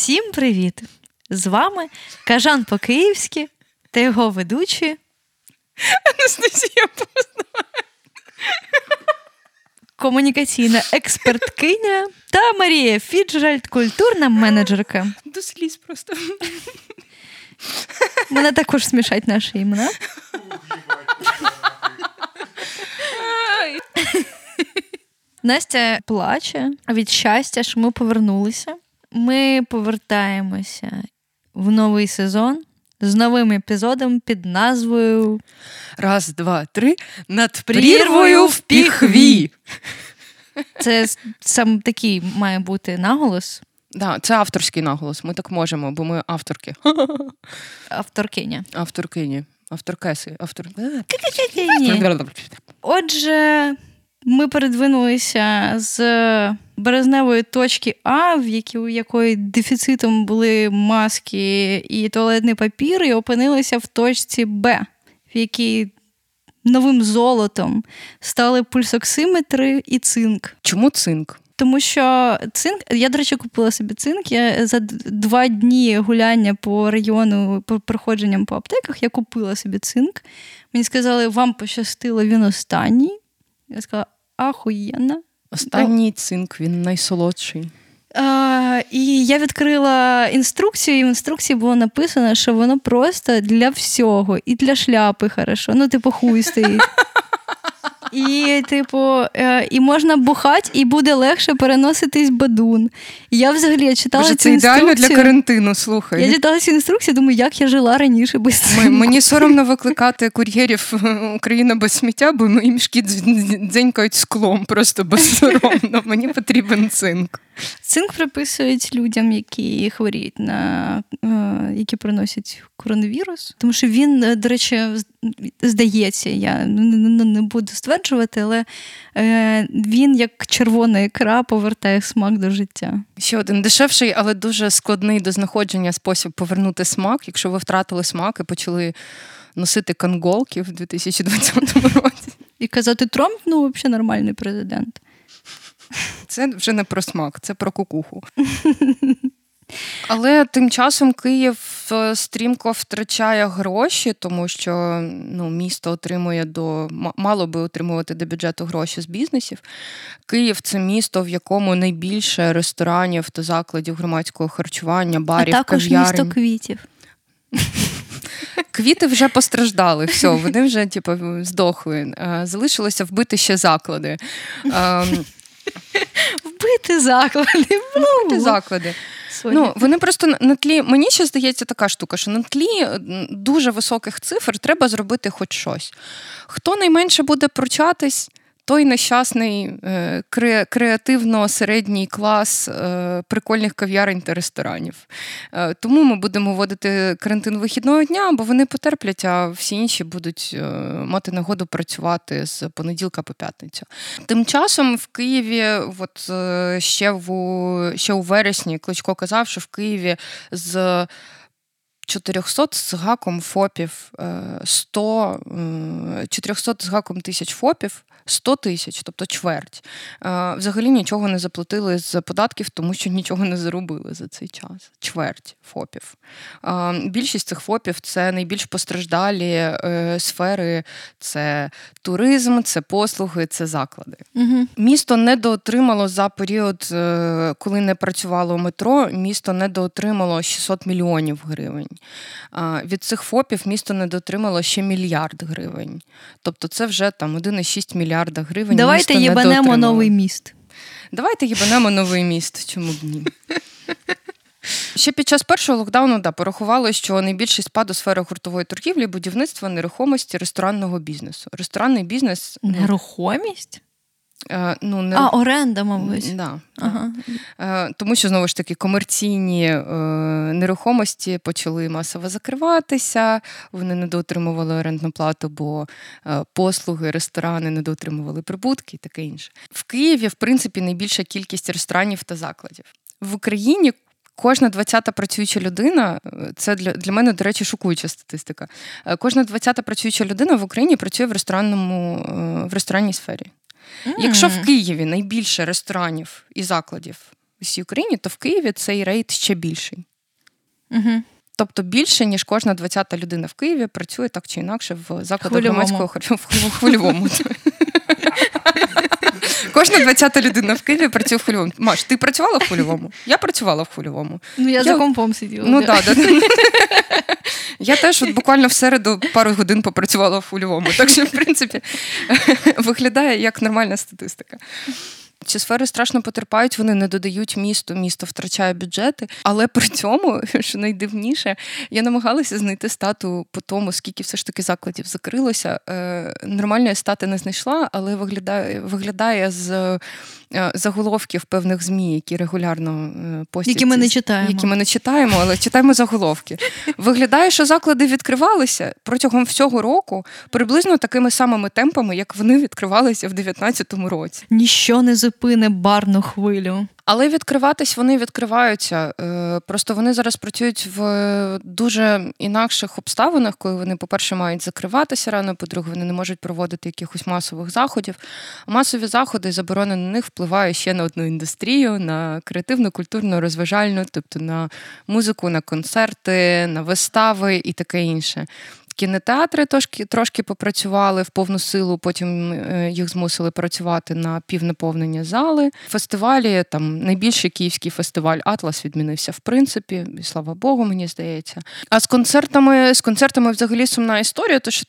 Всім привіт! З вами Кажан по-київськи та його ведучі Анастасія Познава. комунікаційна експерткиня та Марія Фіджеральд, культурна менеджерка. До сліз просто. Мене також смішать наші імена. Настя плаче від щастя, що ми повернулися. Ми повертаємося в новий сезон з новим епізодом під назвою Раз, два, три. Над Прірвою в піхві. це сам такий має бути наголос Да, це авторський наголос. Ми так можемо, бо ми авторки. авторкиня. Авторкині. Авторкеси. Автор... Отже, ми передвинулися з березневої точки А, в якій, у якої дефіцитом були маски і туалетний папір, і опинилися в точці Б, в якій новим золотом стали пульсоксиметри і цинк. Чому цинк? Тому що цинк, я, до речі, купила собі цинк. Я за два дні гуляння по району, по проходженням по аптеках, я купила собі цинк. Мені сказали, вам пощастило, він останній. Я сказала, ахуєнна. Останній цинк, він найсолодший. А, і я відкрила інструкцію, і в інструкції було написано, що воно просто для всього, і для шляпи хорошо. Ну, типу, хуй стоїть. І, типу, е, і можна бухати, і буде легше переноситись бадун. І я взагалі я читала Боже, цю це ідеально для карантину, слухай. Я читала цю інструкцію, думаю, як я жила раніше без цинку. мені соромно викликати кур'єрів Україна без сміття, бо мої мішки дзенькають склом просто безсоромно. Мені потрібен цинк. Цинк приписують людям, які хворіють на е, які приносять коронавірус. Тому що він, е, до речі, здається, я не, буду стверджувати, але е, він як червона ікра повертає смак до життя. Ще один дешевший, але дуже складний до знаходження спосіб повернути смак. Якщо ви втратили смак і почали носити канголки в 2020 році. І казати Трамп, ну, взагалі нормальний президент. Це вже не про смак, це про кукуху. Але тим часом Київ е, стрімко втрачає гроші, тому що ну, місто отримує до мало би отримувати до бюджету гроші з бізнесів. Київ це місто, в якому найбільше ресторанів та закладів громадського харчування, барів, а також кав'ярень. місто квітів. Квіти вже постраждали, все, вони вже типу, здохли. Е, Залишилося вбити ще заклади. Ем, Вбити заклади. Вбити заклади. Соня. Ну, вони просто на- тлі. Мені ще здається така штука, що на тлі дуже високих цифр треба зробити хоч щось. Хто найменше буде пручатись, той нещасний е, кре- креативно-середній клас е, прикольних кав'ярень та ресторанів. Е, тому ми будемо вводити карантин вихідного дня, бо вони потерплять, а всі інші будуть мати нагоду працювати з понеділка по п'ятницю. Тим часом в Києві, от ще в ще у вересні, Кличко казав, що в Києві з 400 з гаком ФОПів, е, 100, е, 400 з гаком тисяч ФОПів, 100 тисяч, тобто чверть. Е, Взагалі нічого не заплатили з податків, тому що нічого не заробили за цей час. Чверть ФОПів. Е, Більшість цих ФОПів це найбільш постраждалі е, сфери: це туризм, це послуги, це заклади. Угу. Місто недоотримало за період, коли не працювало метро, місто недоотримало 600 мільйонів гривень. Від цих ФОПів місто недоотримало ще мільярд гривень. Тобто це вже там 1,6 мільярда гривень. Давайте їбанемо новий міст. Давайте їбанемо новий міст. Чому б ні? Ще під час першого локдауну да, порахували, що найбільший спад у сфери гуртової торгівлі, будівництва, нерухомості, ресторанного бізнесу. Ресторанний бізнес ну, Нерухомість? Е, ну, не А, оренда, мабуть. Да. Ага. Е, Тому що знову ж таки комерційні е, нерухомості почали масово закриватися, вони недоотримували орендну плату, бо е, послуги, ресторани недоотримували прибутки і таке інше. В Києві, в принципі, найбільша кількість ресторанів та закладів. В Україні кожна 20-та працююча людина, це для, для мене, до речі, шокуюча статистика. Кожна 20-та працююча людина в Україні працює в ресторанному в ресторанній сфері. Якщо в Києві найбільше ресторанів і закладів всій Україні, то в Києві цей рейд ще більший. Угу. Тобто більше, ніж кожна 20-та людина в Києві працює так чи інакше в закладах громадського в хвильовому. Кожна 20-та людина в Києві працює в хвильовому. Маш, ти працювала в хвильовому? Я працювала в хвильовому. Ну, я, я... за компом сиділа. Ну, да. Да, да. Я теж от буквально в середу пару годин попрацювала в хвильовому. Так що, в принципі, виглядає як нормальна статистика. Ці сфери страшно потерпають, вони не додають місту, місто втрачає бюджети. Але при цьому, що найдивніше, я намагалася знайти стату по тому, скільки все ж таки закладів закрилося. Е, Нормальної стати не знайшла, але виглядає виглядає з е, заголовків певних змі, які регулярно е, постять. Які ми не читаємо. Які ми не читаємо, але читаємо заголовки. Виглядає, що заклади відкривалися протягом всього року приблизно такими самими темпами, як вони відкривалися в 2019 році. Ніщо не зупине барну хвилю. Але відкриватись вони відкриваються. Е, просто вони зараз працюють в дуже інакших обставинах, коли вони, по-перше, мають закриватися рано, по-друге, вони не можуть проводити якихось масових заходів. Масові заходи заборони на них впливають ще на одну індустрію, на креативну, культурну, розважальну, тобто на музику, на концерти, на вистави і таке інше. Кінотеатри трошки трошки попрацювали в повну силу, потім е, їх змусили працювати на півнаповнення зали. Фестивалі, там найбільший київський фестиваль Атлас відмінився в принципі, і слава Богу, мені здається. А з концертами з концертами взагалі сумна історія, тому що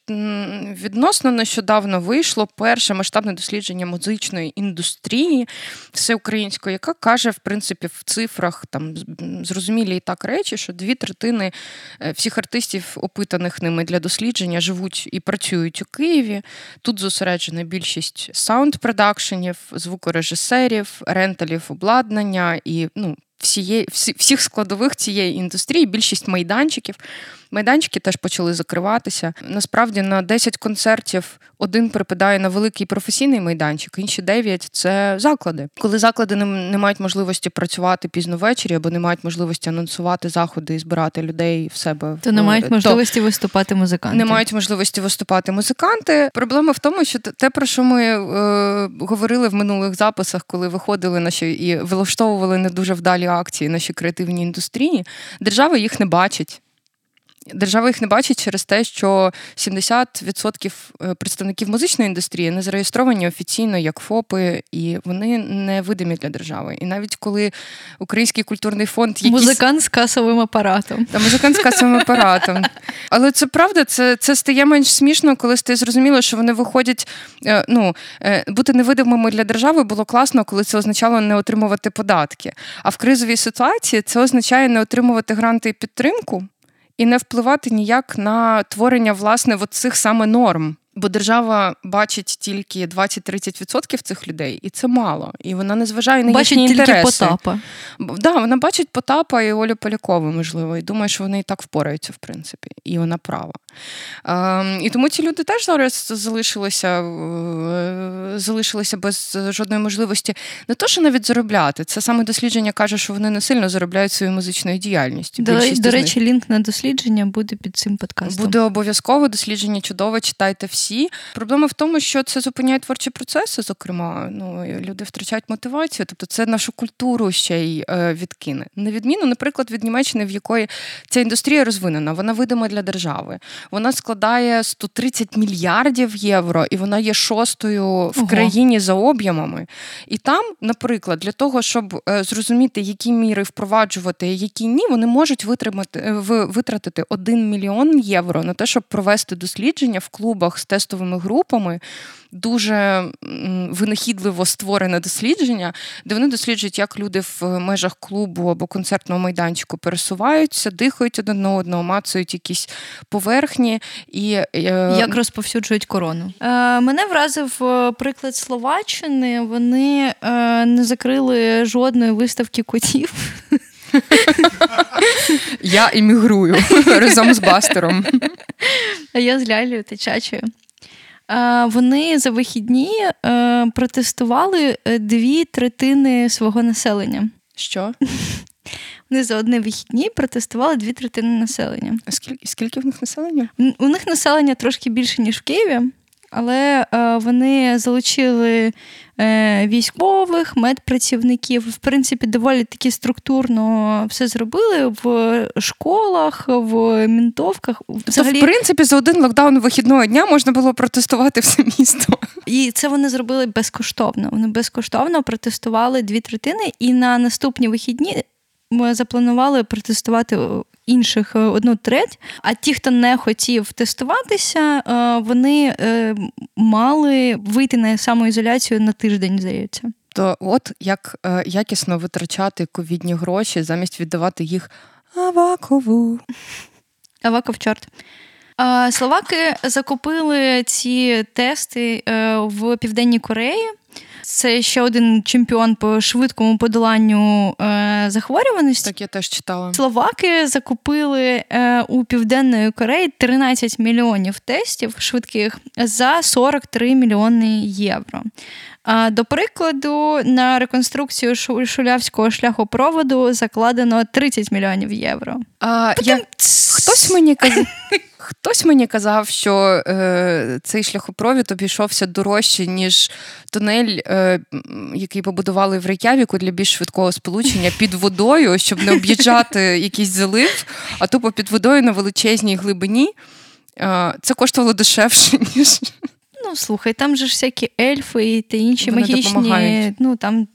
відносно нещодавно вийшло перше масштабне дослідження музичної індустрії всеукраїнської, яка каже, в принципі, в цифрах там зрозумілі і так речі, що дві третини е, всіх артистів, опитаних ними для дослідження живуть і працюють у Києві. Тут зосереджена більшість саунд-продакшенів, звукорежисерів, ренталів обладнання і ну, всієї, всі, всіх складових цієї індустрії, більшість майданчиків. Майданчики теж почали закриватися. Насправді на 10 концертів один припадає на великий професійний майданчик, інші 9 – це заклади. Коли заклади не, не мають можливості працювати пізно ввечері або не мають можливості анонсувати заходи і збирати людей в себе, то не мають можливості то виступати музиканти. Не мають можливості виступати музиканти. Проблема в тому, що те, про що ми е, говорили в минулих записах, коли виходили наші і влаштовували не дуже вдалі акції наші креативні індустрії, держава їх не бачить. Держава їх не бачить через те, що 70% е, представників музичної індустрії не зареєстровані офіційно як ФОПи, і вони не видимі для держави. І навіть коли Український культурний фонд якісь... музикант з касовим апаратом, Та музикант з касовим апаратом. Але це правда, це це стає менш смішно, коли стає зрозуміло, що вони виходять. Е, ну е, бути невидимими для держави було класно, коли це означало не отримувати податки. А в кризовій ситуації це означає не отримувати гранти і підтримку і не впливати ніяк на творення власне цих саме норм. Бо держава бачить тільки 20-30% цих людей, і це мало. І вона не зважає на бачить їхні тільки інтереси. Потапа. Да, вона бачить Потапа і Олю Полякову, можливо, і думає, що вони і так впораються, в принципі, і вона права. Е, І тому ці люди теж зараз залишилися е, залишилися без жодної можливості не то, що навіть заробляти. Це саме дослідження каже, що вони не сильно заробляють своєю музичною діяльністю. До, до речі, лінк на дослідження буде під цим подкастом. Буде обов'язково дослідження чудове, читайте всі. Проблема в тому, що це зупиняє творчі процеси, зокрема, ну люди втрачають мотивацію, тобто це нашу культуру ще й е, відкине. На відміну, наприклад, від Німеччини, в якої ця індустрія розвинена, вона видима для держави. Вона складає 130 мільярдів євро, і вона є шостою в Ого. країні за об'ємами. І там, наприклад, для того, щоб е, зрозуміти, які міри впроваджувати, які ні, вони можуть витримати е, витратити 1 мільйон євро на те, щоб провести дослідження в клубах з тестовими групами дуже винахідливо створене дослідження, де вони досліджують, як люди в межах клубу або концертного майданчику пересуваються, дихають один на одного, мацають якісь поверхні і е, як розповсюджують корону. Е, Мене вразив е, приклад Словаччини. Вони е, не закрили жодної виставки котів. Я іммігрую разом з Бастером. А я з Лялею Течачою. Вони за вихідні е, протестували е, дві третини свого населення. Що? Вони за одні вихідні протестували дві третини населення. А скільки скільки в них населення? У них населення трошки більше, ніж в Києві. Але е, вони залучили е, військових, медпрацівників. В принципі, доволі таки структурно все зробили в школах, в мінтовках. Взагалі... Тобто, в принципі, за один локдаун вихідного дня можна було протестувати все місто. І це вони зробили безкоштовно. Вони безкоштовно протестували дві третини, і на наступні вихідні ми запланували протестувати інших е, одну треть. А ті, хто не хотів тестуватися, е, вони е, мали вийти на самоізоляцію на тиждень, здається. То от як якісно витрачати ковідні гроші замість віддавати їх Авакову. Аваков чорт. Словаки закупили ці тести в Південній Кореї. Це ще один чемпіон по швидкому подоланню е, захворюваності. Так, я теж читала. Словаки закупили е, у Південної Кореї 13 мільйонів тестів швидких за 43 мільйони євро. До прикладу, на реконструкцію шулявського шляхопроводу закладено 30 мільйонів євро. А, Потім... я... Хтось мені казав. Хтось мені казав, що е, цей шляхопровід обійшовся дорожче, ніж тунель, е, який побудували в Рейкявіку для більш швидкого сполучення під водою, щоб не об'їжджати якийсь залив, а тупо під водою на величезній глибині. Е, це коштувало дешевше, ніж. Ну, слухай, там же ж всякі ельфи та інші Вони магічні. Допомагають. Ну там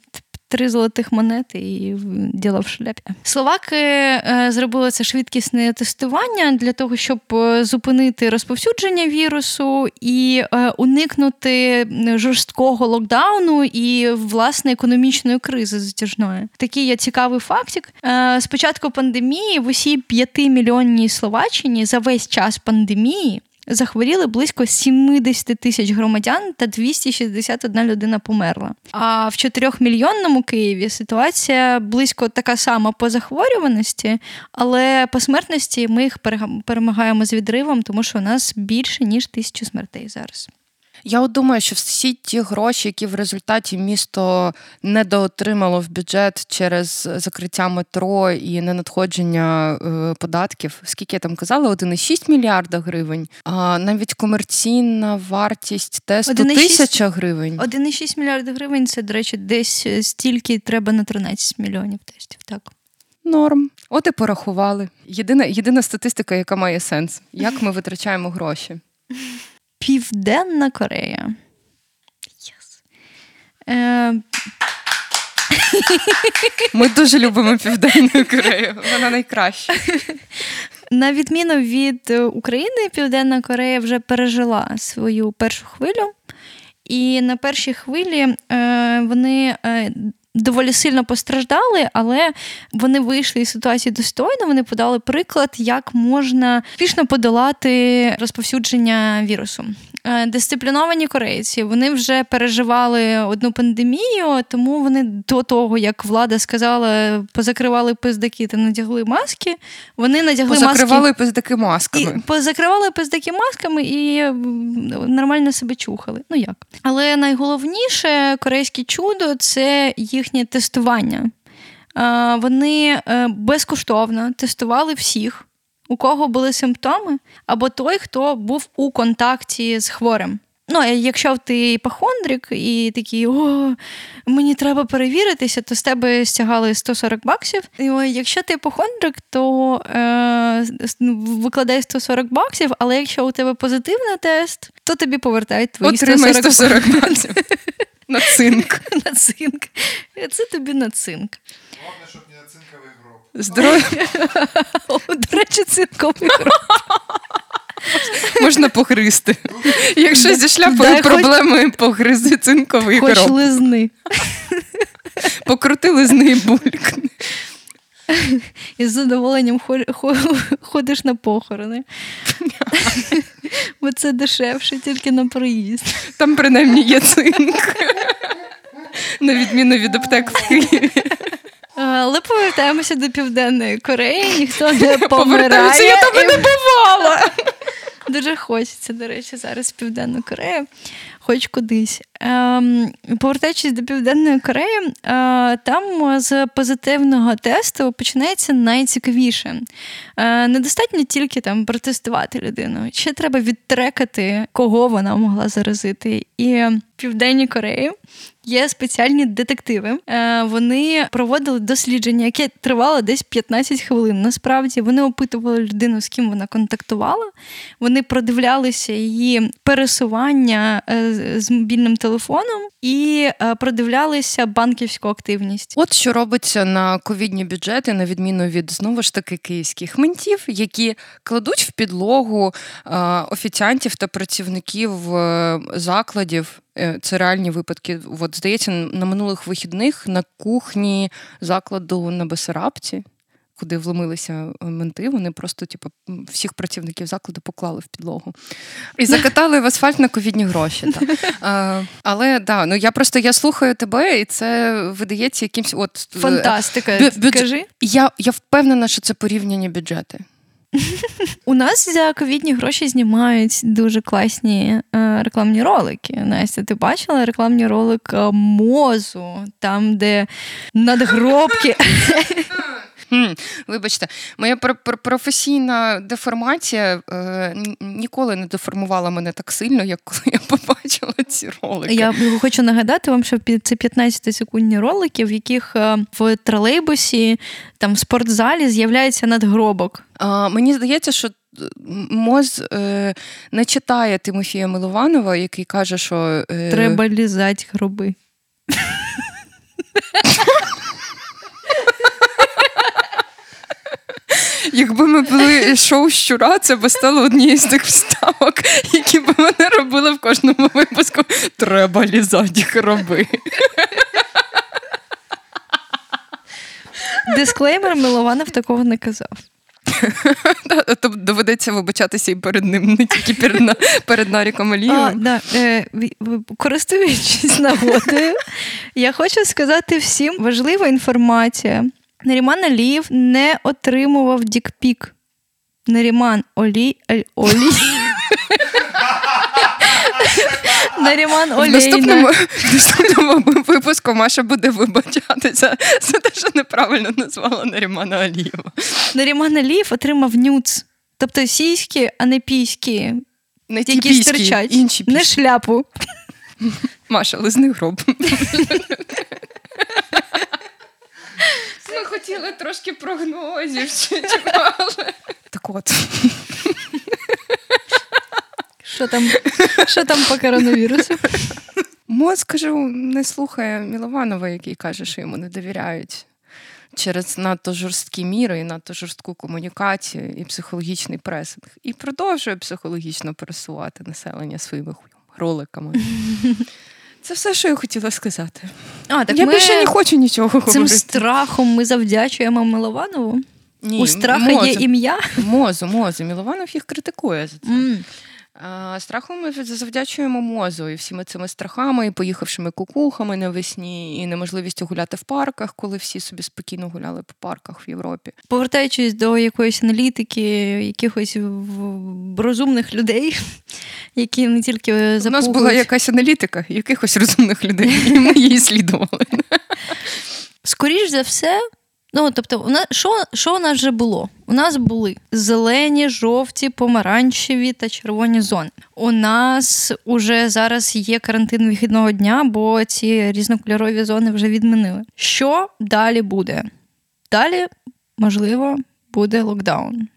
три золотих монети і діло в шляпі. Словаки е, зробили це швидкісне тестування для того, щоб е, зупинити розповсюдження вірусу і е, уникнути жорсткого локдауну і власне економічної кризи затяжної. Такий є цікавий фактик. З початку пандемії в усій п'ятимільйонній Словаччині за весь час пандемії захворіли близько 70 тисяч громадян та 261 людина померла. А в 4-мільйонному Києві ситуація близько така сама по захворюваності, але по смертності ми їх перемагаємо з відривом, тому що у нас більше ніж тисячу смертей зараз. Я от думаю, що всі ті гроші, які в результаті місто недоотримало в бюджет через закриття метро і ненадходження е, податків, скільки я там казала, 1,6 мільярда гривень, а навіть комерційна вартість тесту 1, тисяча гривень. 1,6 мільярда гривень це, до речі, десь стільки треба на 13 мільйонів тестів. Так. Норм. От і порахували. Єдина єдина статистика, яка має сенс, як ми витрачаємо гроші. Південна Корея. Yes. Е... Ми дуже любимо Південну Корею. Вона найкраща. На відміну від України, Південна Корея вже пережила свою першу хвилю. І на першій хвилі е, вони е, доволі сильно постраждали, але вони вийшли із ситуації достойно. Вони подали приклад, як можна успішно подолати розповсюдження вірусу. Е, дисципліновані корейці вони вже переживали одну пандемію, тому вони до того, як влада сказала, позакривали пиздаки та надягли маски. Вони надягли позакривали маски, пиздаки масками. І Позакривали пиздаки масками і нормально себе чухали. Ну як? Але найголовніше корейське чудо це їхнє тестування. Е, вони е, безкоштовно тестували всіх у кого були симптоми, або той, хто був у контакті з хворим. Ну, а якщо ти іпохондрик і такий, о, мені треба перевіритися, то з тебе стягали 140 баксів. І о, Якщо ти іпохондрик, то е, викладай 140 баксів, але якщо у тебе позитивний тест, то тобі повертають твої 140 140 баксів. На цинк. На цинк. Це тобі на цинк. Головне, щоб Здоров'я. До речі, цинковий гроб. Можна погризти. Якщо зі шляпою проблеми, погризи цинковий гроб. Хоч лизни. Покрути лизни і булькни. І з задоволенням ходиш на похорони. Бо це дешевше, тільки на проїзд. Там принаймні є цинк. На відміну від аптек в Києві. Але повертаємося до Південної Кореї, ніхто не помирає. Я там і не бувала. Дуже хочеться, до речі, зараз в Південну Корею. хоч кудись. Ем, Повертаючись до Південної Кореї, е, там з позитивного тесту починається найцікавіше. Е, Недостатньо тільки там протестувати людину. Ще треба відтрекати, кого вона могла заразити. І в Південній Кореї є спеціальні детективи. Е, Вони проводили дослідження, яке тривало десь 15 хвилин. Насправді вони опитували людину, з ким вона контактувала. Вони продивлялися її пересування е, з мобільним телефоном і е, продивлялися банківську активність. От що робиться на ковідні бюджети, на відміну від знову ж таки київських ментів, які кладуть в підлогу е, офіціантів та працівників е, закладів. Це реальні випадки. От здається, на минулих вихідних на кухні закладу на Бесарабці куди вломилися е, менти, вони просто, типу, всіх працівників закладу поклали в підлогу і закатали в асфальт на ковідні гроші. Та. А, Але да, ну я просто я слухаю тебе, і це видається якимсь от е, фантастика. Бю- бюдж... Я, Я впевнена, що це порівняння бюджети. У нас за ковідні гроші знімають дуже класні е, рекламні ролики. Настя, ти бачила рекламний ролик Мозу, там, де надгробки. Хм, Вибачте, моя професійна деформація е, ніколи не деформувала мене так сильно, як коли я побачила ці ролики. Я хочу нагадати вам, що це 15 секундні ролики, в яких е, в тролейбусі, там в спортзалі з'являється надгробок. А, Мені здається, що. Моз е, не читає Тимофія Милованова, який каже, що е... треба лізати гроби. Якби ми були шоу щура, це би стало однією з тих вставок, які б вони робили в кожному випуску. Треба лізати хроби. Дисклеймер Милованов такого не казав. Тобто доведеться вибачатися і перед ним, не тільки перед перед Наріком Алієвим. Да. Е, Користуючись нагодою, я хочу сказати всім важлива інформація. Наріман Алієв не отримував дікпік. Наріман Олі... Олі... Наріман Олійна. В наступному, в наступному випуску Маша буде вибачатися за те, що неправильно назвала Нарімана Алієва. Наріман Алієв отримав нюц. Тобто сіські, а не піські. Не які піські, стирчать. Інші піські. Не шляпу. Маша, лизни гроб. Ми хотіли трошки прогнозів. чекали. Так от. Що там що там по коронавірусу? Моз, кажу, не слухає Мілованова, який каже, що йому не довіряють через надто жорсткі міри і надто жорстку комунікацію і психологічний пресинг. І продовжує психологічно пересувати населення своїми роликами. Це все, що я хотіла сказати. А, так Я ми більше не хочу нічого цим говорити. Цим страхом ми завдячуємо Милованову? Ні, У страха мозу, є ім'я? Мозу, мозу. Мілованов їх критикує за це. Mm. Страхом ми завдячуємо мозу і всіми цими страхами, і поїхавшими кукухами навесні, і неможливістю гуляти в парках, коли всі собі спокійно гуляли по парках в Європі. Повертаючись до якоїсь аналітики, якихось розумних людей, які не тільки запугують. У нас була якась аналітика, якихось розумних людей, і ми її слідували. Скоріш за все, Ну, тобто, у нас що що у нас вже було? У нас були зелені, жовті, помаранчеві та червоні зони. У нас уже зараз є карантин вихідного дня, бо ці різнокольорові зони вже відмінили. Що далі буде? Далі, можливо, буде локдаун.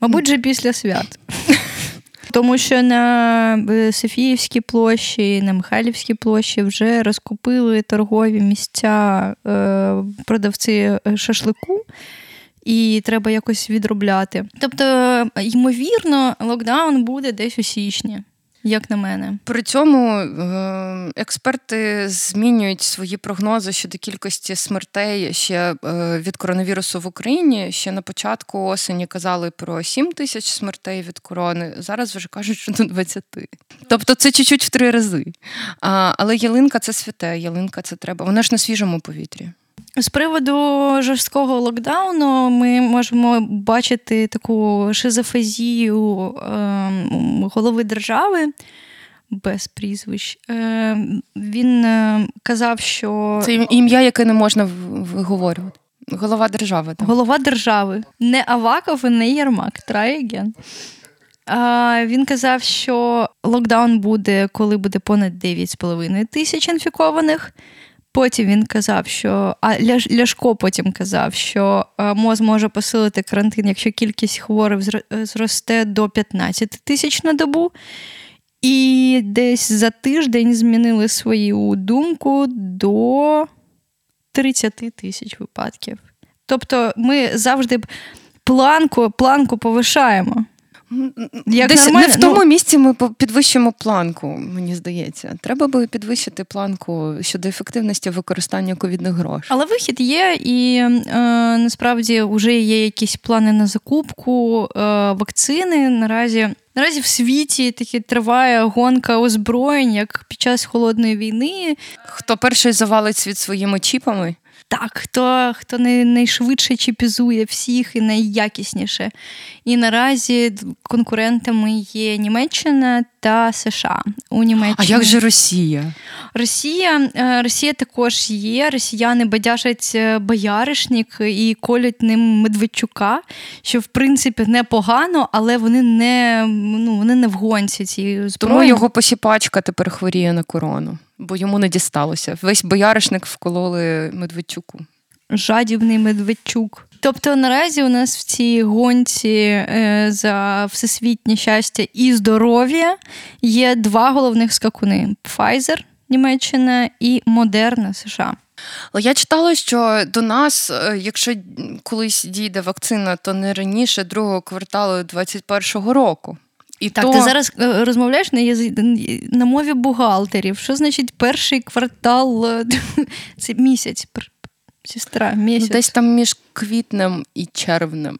Мабуть, вже після свят. Тому що на е, Софіївській площі, на Михайлівській площі вже розкупили торгові місця е, продавці е, шашлику. І треба якось відробляти. Тобто, ймовірно, локдаун буде десь у січні як на мене. При цьому е, експерти змінюють свої прогнози щодо кількості смертей ще е, від коронавірусу в Україні. Ще на початку осені казали про 7 тисяч смертей від корони. Зараз вже кажуть, що до 20. Тобто це чуть-чуть в три рази. Але ялинка це святе, ялинка це треба. Вона ж на свіжому повітрі. З приводу жорсткого локдауну ми можемо бачити таку шизофазію ем, голови держави. без прізвищ. Е, Він е, казав, що Це ім'я, яке не можна виговорювати. Голова держави. Так. Голова держави. Не Аваков і не Єрмак. А, Він казав, що локдаун буде, коли буде понад 9,5 тисяч інфікованих. Потім він казав, що а Ляшко потім казав, що МОЗ може посилити карантин, якщо кількість хворих зросте до 15 тисяч на добу. І десь за тиждень змінили свою думку до 30 тисяч випадків. Тобто ми завжди планку, планку повишаємо. Як Десь нормально, не в тому ну... місці ми підвищимо планку, мені здається. Треба би підвищити планку щодо ефективності використання ковідних грошей. Але вихід є, і е, насправді вже є якісь плани на закупку е, вакцини. Наразі наразі в світі таки триває гонка озброєнь, як під час холодної війни. Хто перший завалить світ своїми чіпами? Так, хто хто найшвидше чіпізує всіх і найякісніше. І наразі конкурентами є Німеччина та США. У Німеччині. А як же Росія? Росія е, Росія також є. Росіяни бадяжать е, бояришник і колять ним Медведчука, що в принципі непогано, але вони не ну, вони не в гонці ці зброї. Тому його посіпачка тепер хворіє на корону бо йому не дісталося. Весь бояришник вкололи Медведчуку. Жадібний Медведчук. Тобто наразі у нас в цій гонці е, за всесвітнє щастя і здоров'я є два головних скакуни: Pfizer, Німеччина і Модерна США. Але я читала, що до нас, е, якщо колись дійде вакцина, то не раніше другого кварталу 2021 року. І Так, то... ти зараз е, розмовляєш на на мові бухгалтерів. Що значить перший квартал це місяць, сестра, місяць. Ну, десь там між квітнем і червнем.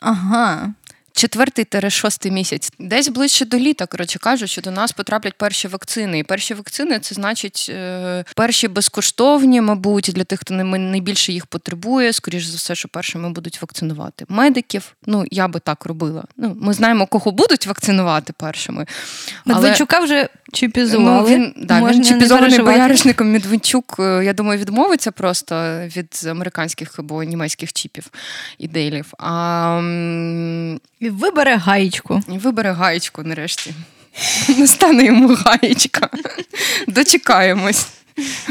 Ага четвертий шостий місяць, десь ближче до літа, коротше кажуть, що до нас потраплять перші вакцини. І перші вакцини це значить е, перші безкоштовні, мабуть, для тих, хто найбільше їх потребує. Скоріше за все, що першими будуть вакцинувати медиків. Ну я би так робила. Ну ми знаємо, кого будуть вакцинувати першими. Медведчука але... вже чіпізували. Ну, він да, він чіпізований бояришником Медведчук. Е, я думаю, відмовиться просто від американських або німецьких чіпів і дейлів. А і вибере гаєчку. І вибере гаєчку нарешті. Не стане йому гаєчка. Дочекаємось.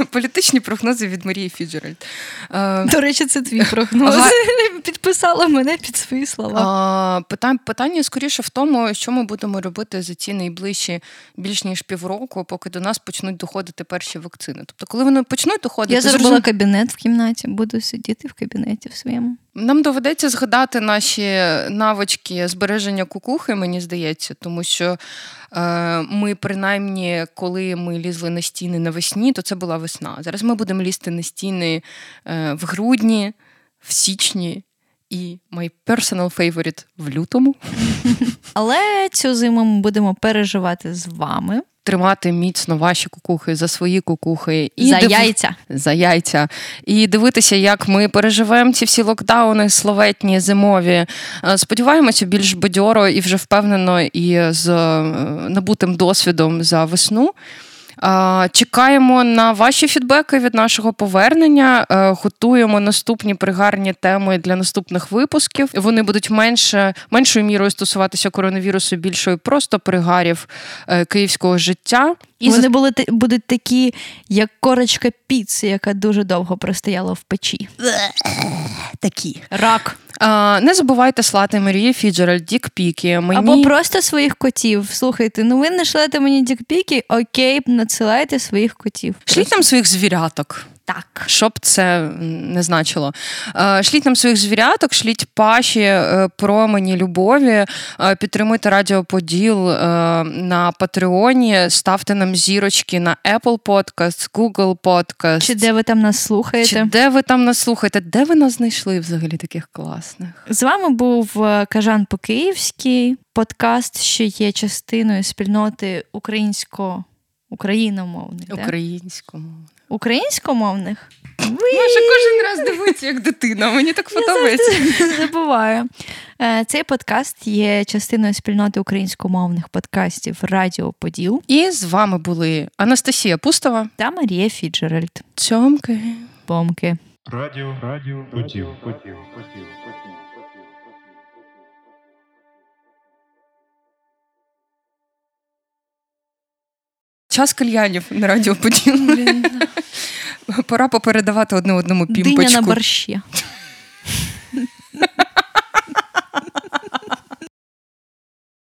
Політичні прогнози від Марії Фіджеральд. Е, До речі, це твій прогноз. Ага. Підписала мене під свої слова. Питання, питання скоріше в тому, що ми будемо робити за ці найближчі більш ніж півроку, поки до нас почнуть доходити перші вакцини. Тобто, коли вони почнуть доходити, я зробила кабінет в кімнаті, буду сидіти в кабінеті в своєму. Нам доведеться згадати наші навички збереження кукухи, мені здається, тому що е, ми, принаймні, коли ми лізли на стіни навесні, то це була весна. Зараз ми будемо лізти на стіни е, в грудні, в січні і my personal favorite в лютому. Але цю зиму ми будемо переживати з вами тримати міцно ваші кукухи за свої кукухи і за див... яйця. За яйця. І дивитися, як ми переживемо ці всі локдауни, словетні, зимові. Е, сподіваємося, більш бадьоро і вже впевнено, і з е, набутим досвідом за весну. Чекаємо на ваші фідбеки від нашого повернення. Е, готуємо наступні пригарні теми для наступних випусків. Вони будуть менше меншою мірою стосуватися коронавірусу, більшою просто пригарів е, київського життя. І вони були будуть такі, як корочка піци, яка дуже довго простояла в печі. Такі рак. А, Не забувайте слати Марії Фіджеральд, дікпіки. Мені... Або просто своїх котів. Слухайте, ну ви не шлете мені дікпіки, окей, надсилайте своїх котів. Шліть нам своїх звіряток. Так. Що б це не значило. Е, шліть нам своїх звіряток, шліть паші, е, промені любові, е, підтримуйте Радіо Поділ на Патреоні, ставте нам зірочки на Apple Podcast, Google Podcast. Чи де ви там нас слухаєте? Чи де ви там нас слухаєте? Де ви нас знайшли взагалі таких класних? З вами був Кажан Покиївський, подкаст, що є частиною спільноти українсько україномовних. Українськомовних українськомовних. Маша кожен раз дивиться як дитина. Мені так подобається. Забуваю. Е, Цей подкаст є частиною спільноти українськомовних подкастів Радіо Поділ І з вами були Анастасія Пустова. та Марія Фіджеральд. Цьомки. Помки. Радіо, радіо, поділ, поділ, поділ. Час кальянів на радіо Блін. Пора попередавати одне одному пімпочку. Диня на борщі.